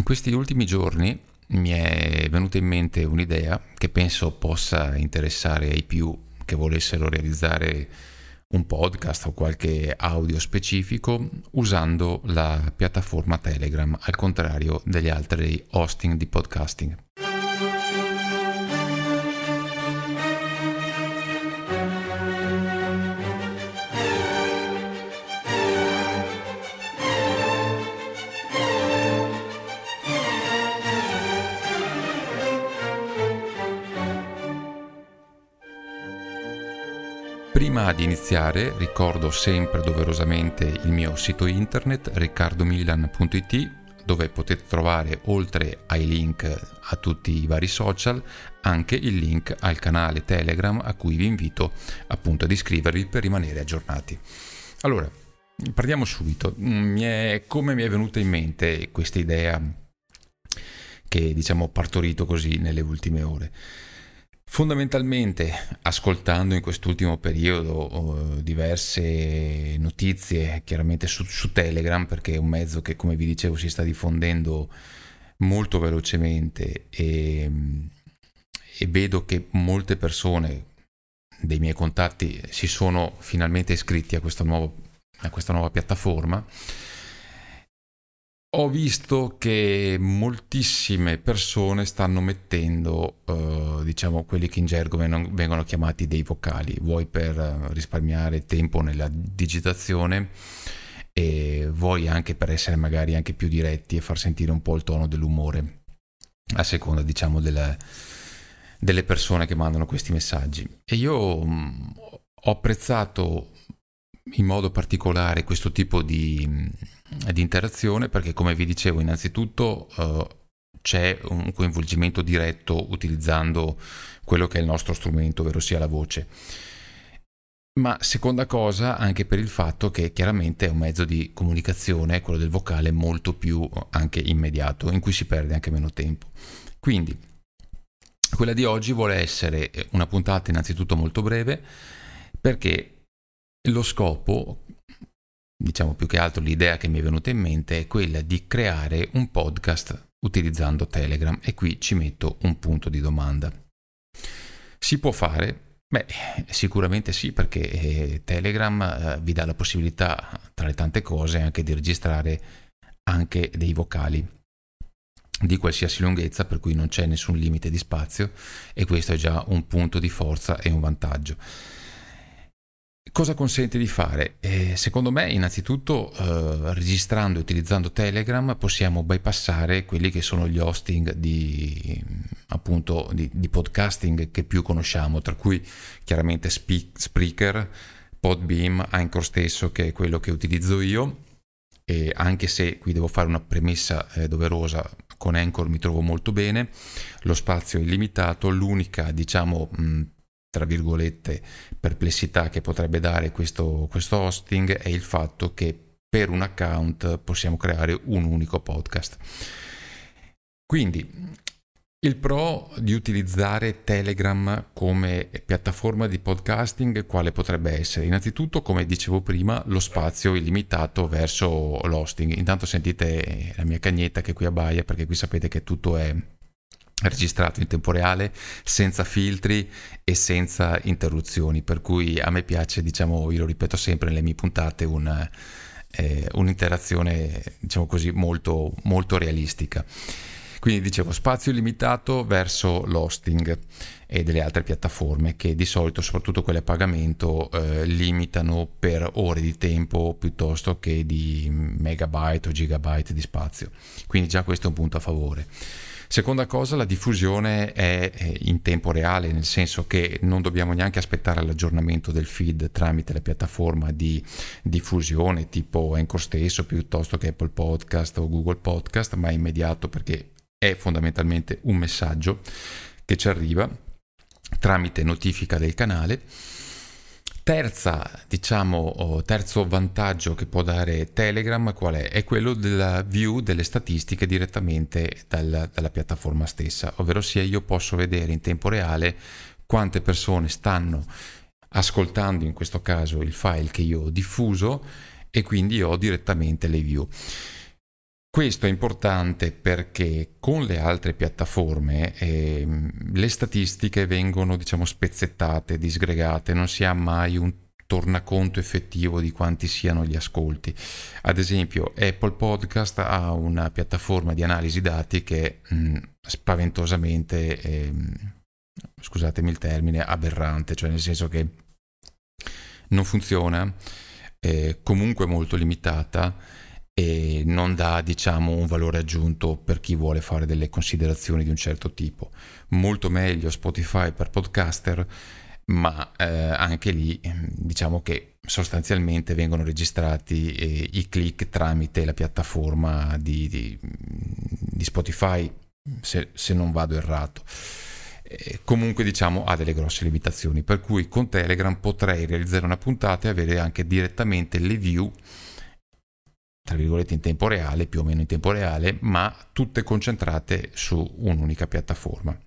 in questi ultimi giorni mi è venuta in mente un'idea che penso possa interessare ai più che volessero realizzare un podcast o qualche audio specifico usando la piattaforma Telegram, al contrario degli altri hosting di podcasting. Prima di iniziare ricordo sempre doverosamente il mio sito internet riccardomilan.it dove potete trovare oltre ai link a tutti i vari social anche il link al canale Telegram a cui vi invito appunto ad iscrivervi per rimanere aggiornati. Allora, partiamo subito. Mi è, come mi è venuta in mente questa idea che diciamo ho partorito così nelle ultime ore? Fondamentalmente, ascoltando in quest'ultimo periodo oh, diverse notizie, chiaramente su, su, Telegram, perché è un mezzo che, come vi dicevo, si sta diffondendo molto velocemente e, e vedo che molte persone dei miei contatti si sono finalmente iscritti a questa, nuovo, a questa nuova piattaforma ho visto che moltissime persone stanno mettendo, uh, diciamo, quelli che in gergo vengono, chiamati dei vocali, vuoi per eh, risparmiare tempo nella digitazione e vuoi anche per essere magari anche più diretti e far sentire un po' il tono dell'umore, a seconda, diciamo, della, delle persone che mandano questi messaggi. E io mh, mm, ho apprezzato in modo particolare questo tipo di, di interazione perché come vi dicevo innanzitutto uh, c'è un coinvolgimento diretto utilizzando quello che è il nostro strumento, ovvero sia la voce. Ma seconda cosa, anche per il fatto che chiaramente è un mezzo di comunicazione, quello del vocale, molto più anche immediato, in cui si perde anche meno tempo. Quindi, quella di oggi vuole essere una puntata innanzitutto molto breve, perché lo scopo, diciamo più che altro l'idea che mi è venuta in mente è quella di creare un podcast utilizzando Telegram e qui ci metto un punto di domanda. Si può fare? Beh, sicuramente sì, perché eh, Telegram eh, vi dà la possibilità, tra le tante cose, anche di registrare anche dei vocali di qualsiasi lunghezza, per cui non c'è nessun limite di spazio e questo è già un punto di forza e un vantaggio. Cosa consente di fare? Eh, secondo me, innanzitutto, eh, registrando e utilizzando Telegram possiamo bypassare quelli che sono gli hosting di, appunto, di, di podcasting che più conosciamo, tra cui chiaramente Spreaker, Podbeam, Anchor stesso, che è quello che utilizzo io. E anche se qui devo fare una premessa eh, doverosa, con Anchor mi trovo molto bene, lo spazio è illimitato, l'unica, diciamo, mh, tra virgolette, perplessità che potrebbe dare questo, questo hosting è il fatto che per un account possiamo creare un unico podcast. Quindi il pro di utilizzare Telegram come piattaforma di podcasting quale potrebbe essere? Innanzitutto, come dicevo prima, lo spazio illimitato verso l'hosting. Intanto sentite la mia cagnetta che qui abbaia perché qui sapete che tutto è registrato in tempo reale, senza filtri e senza interruzioni, per cui a me piace, diciamo, io lo ripeto sempre nelle mie puntate, un, eh, un'interazione, diciamo così, molto, molto realistica. Quindi dicevo spazio limitato verso l'hosting e delle altre piattaforme che di solito, soprattutto quelle a pagamento, eh, limitano per ore di tempo piuttosto che di megabyte o gigabyte di spazio. Quindi già questo è un punto a favore. Seconda cosa, la diffusione è in tempo reale, nel senso che non dobbiamo neanche aspettare l'aggiornamento del feed tramite la piattaforma di diffusione tipo Anchor stesso piuttosto che Apple Podcast o Google Podcast, ma è immediato perché è fondamentalmente un messaggio che ci arriva tramite notifica del canale Terza, diciamo, terzo vantaggio che può dare Telegram qual è? È quello della view delle statistiche direttamente dal, dalla piattaforma stessa, ovvero sia io posso vedere in tempo reale quante persone stanno ascoltando in questo caso il file che io ho diffuso e quindi ho direttamente le view. Questo è importante perché con le altre piattaforme eh, le statistiche vengono diciamo spezzettate, disgregate, non si ha mai un tornaconto effettivo di quanti siano gli ascolti. Ad esempio, Apple Podcast ha una piattaforma di analisi dati che mh, spaventosamente, eh, scusatemi il termine, aberrante, cioè nel senso che non funziona, è comunque molto limitata e non dà diciamo un valore aggiunto per chi vuole fare delle considerazioni di un certo tipo. Molto meglio Spotify per podcaster ma eh, anche lì ehm, diciamo che sostanzialmente vengono registrati eh, i click tramite la piattaforma di, di, di Spotify, se, se, non vado errato. Eh, comunque diciamo ha delle grosse limitazioni, per cui con Telegram potrei realizzare una puntata e avere anche direttamente le view tra virgolette in tempo reale, più o meno in tempo reale, ma tutte concentrate su un'unica piattaforma.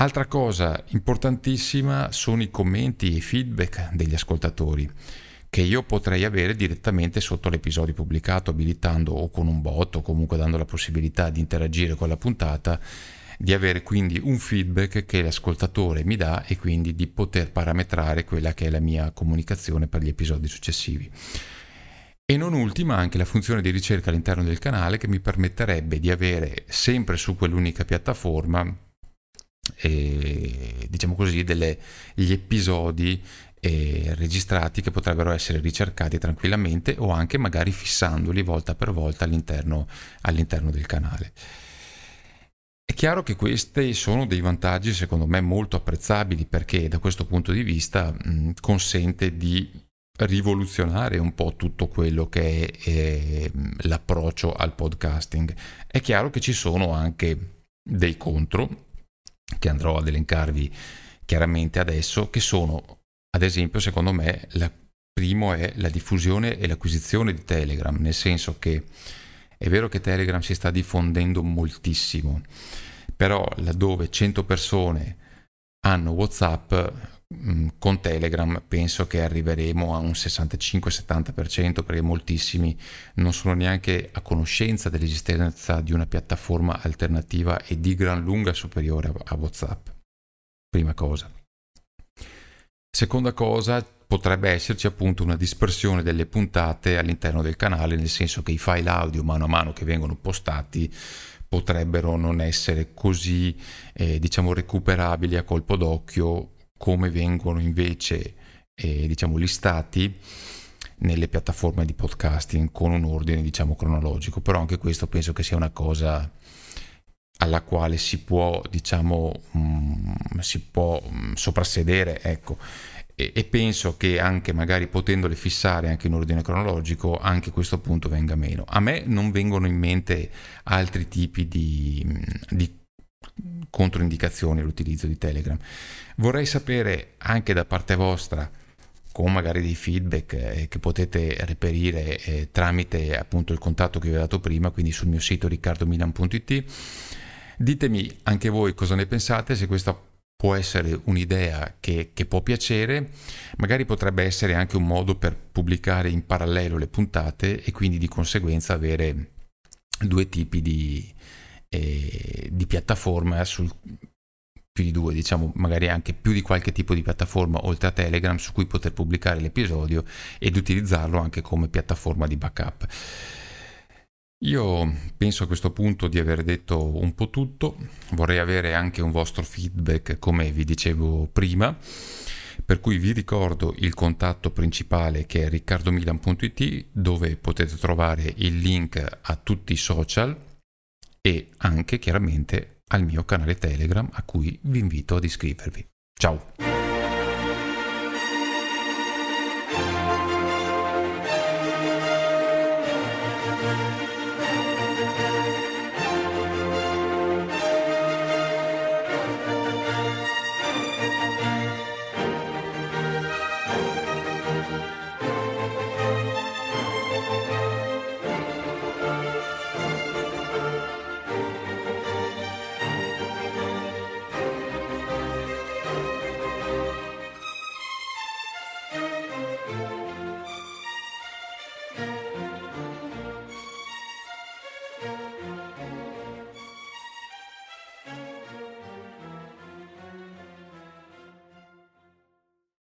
Altra cosa importantissima sono i commenti e i feedback degli ascoltatori che io potrei avere direttamente sotto l'episodio pubblicato abilitando o con un bot o comunque dando la possibilità di interagire con la puntata di avere quindi un feedback che l'ascoltatore mi dà e quindi di poter parametrare quella che è la mia comunicazione per gli episodi successivi. E non ultima anche la funzione di ricerca all'interno del canale che mi permetterebbe di avere sempre su quell'unica piattaforma eh, diciamo così, degli episodi eh, registrati che potrebbero essere ricercati tranquillamente o anche magari fissandoli volta per volta all'interno, all'interno del canale. È chiaro che questi sono dei vantaggi secondo me molto apprezzabili perché da questo punto di vista mh, consente di rivoluzionare un po' tutto quello che è eh, l'approccio al podcasting. È chiaro che ci sono anche dei contro, che andrò ad elencarvi chiaramente adesso, che sono, ad esempio, secondo me, la primo è la diffusione e l'acquisizione di Telegram, nel senso che è vero che Telegram si sta diffondendo moltissimo, però laddove 100 persone hanno WhatsApp, mm, con Telegram penso che arriveremo a un 65-70% perché moltissimi non sono neanche a conoscenza dell'esistenza di una piattaforma alternativa e di gran lunga superiore a WhatsApp. Prima cosa. Seconda cosa, potrebbe esserci appunto una dispersione delle puntate all'interno del canale, nel senso che i file audio mano a mano che vengono postati potrebbero non essere così eh, diciamo recuperabili a colpo d'occhio come vengono invece eh, diciamo listati nelle piattaforme di podcasting con un ordine diciamo cronologico. Però anche questo penso che sia una cosa alla quale si può diciamo mh, mm, si può mh, mm, soprassedere ecco. E, e, penso che anche magari potendole fissare anche in ordine cronologico anche questo punto venga meno. A me non vengono in mente altri tipi di, di controindicazioni all'utilizzo di Telegram. Vorrei sapere anche da parte vostra con magari dei feedback eh, che potete reperire eh, tramite appunto il contatto che vi ho dato prima quindi sul mio sito riccardomilan.it Ditemi anche voi cosa ne pensate, se questa può essere un'idea che, che, può piacere, magari potrebbe essere anche un modo per pubblicare in parallelo le puntate e quindi di conseguenza avere due tipi di, eh, di piattaforma sul, più di due, diciamo magari anche più di qualche tipo di piattaforma oltre a Telegram su cui poter pubblicare l'episodio ed utilizzarlo anche come piattaforma di backup. Io penso a questo punto di aver detto un po' tutto, vorrei avere anche un vostro feedback come vi dicevo prima, per cui vi ricordo il contatto principale che è riccardomilan.it dove potete trovare il link a tutti i social e anche chiaramente al mio canale Telegram a cui vi invito ad iscrivervi. Ciao!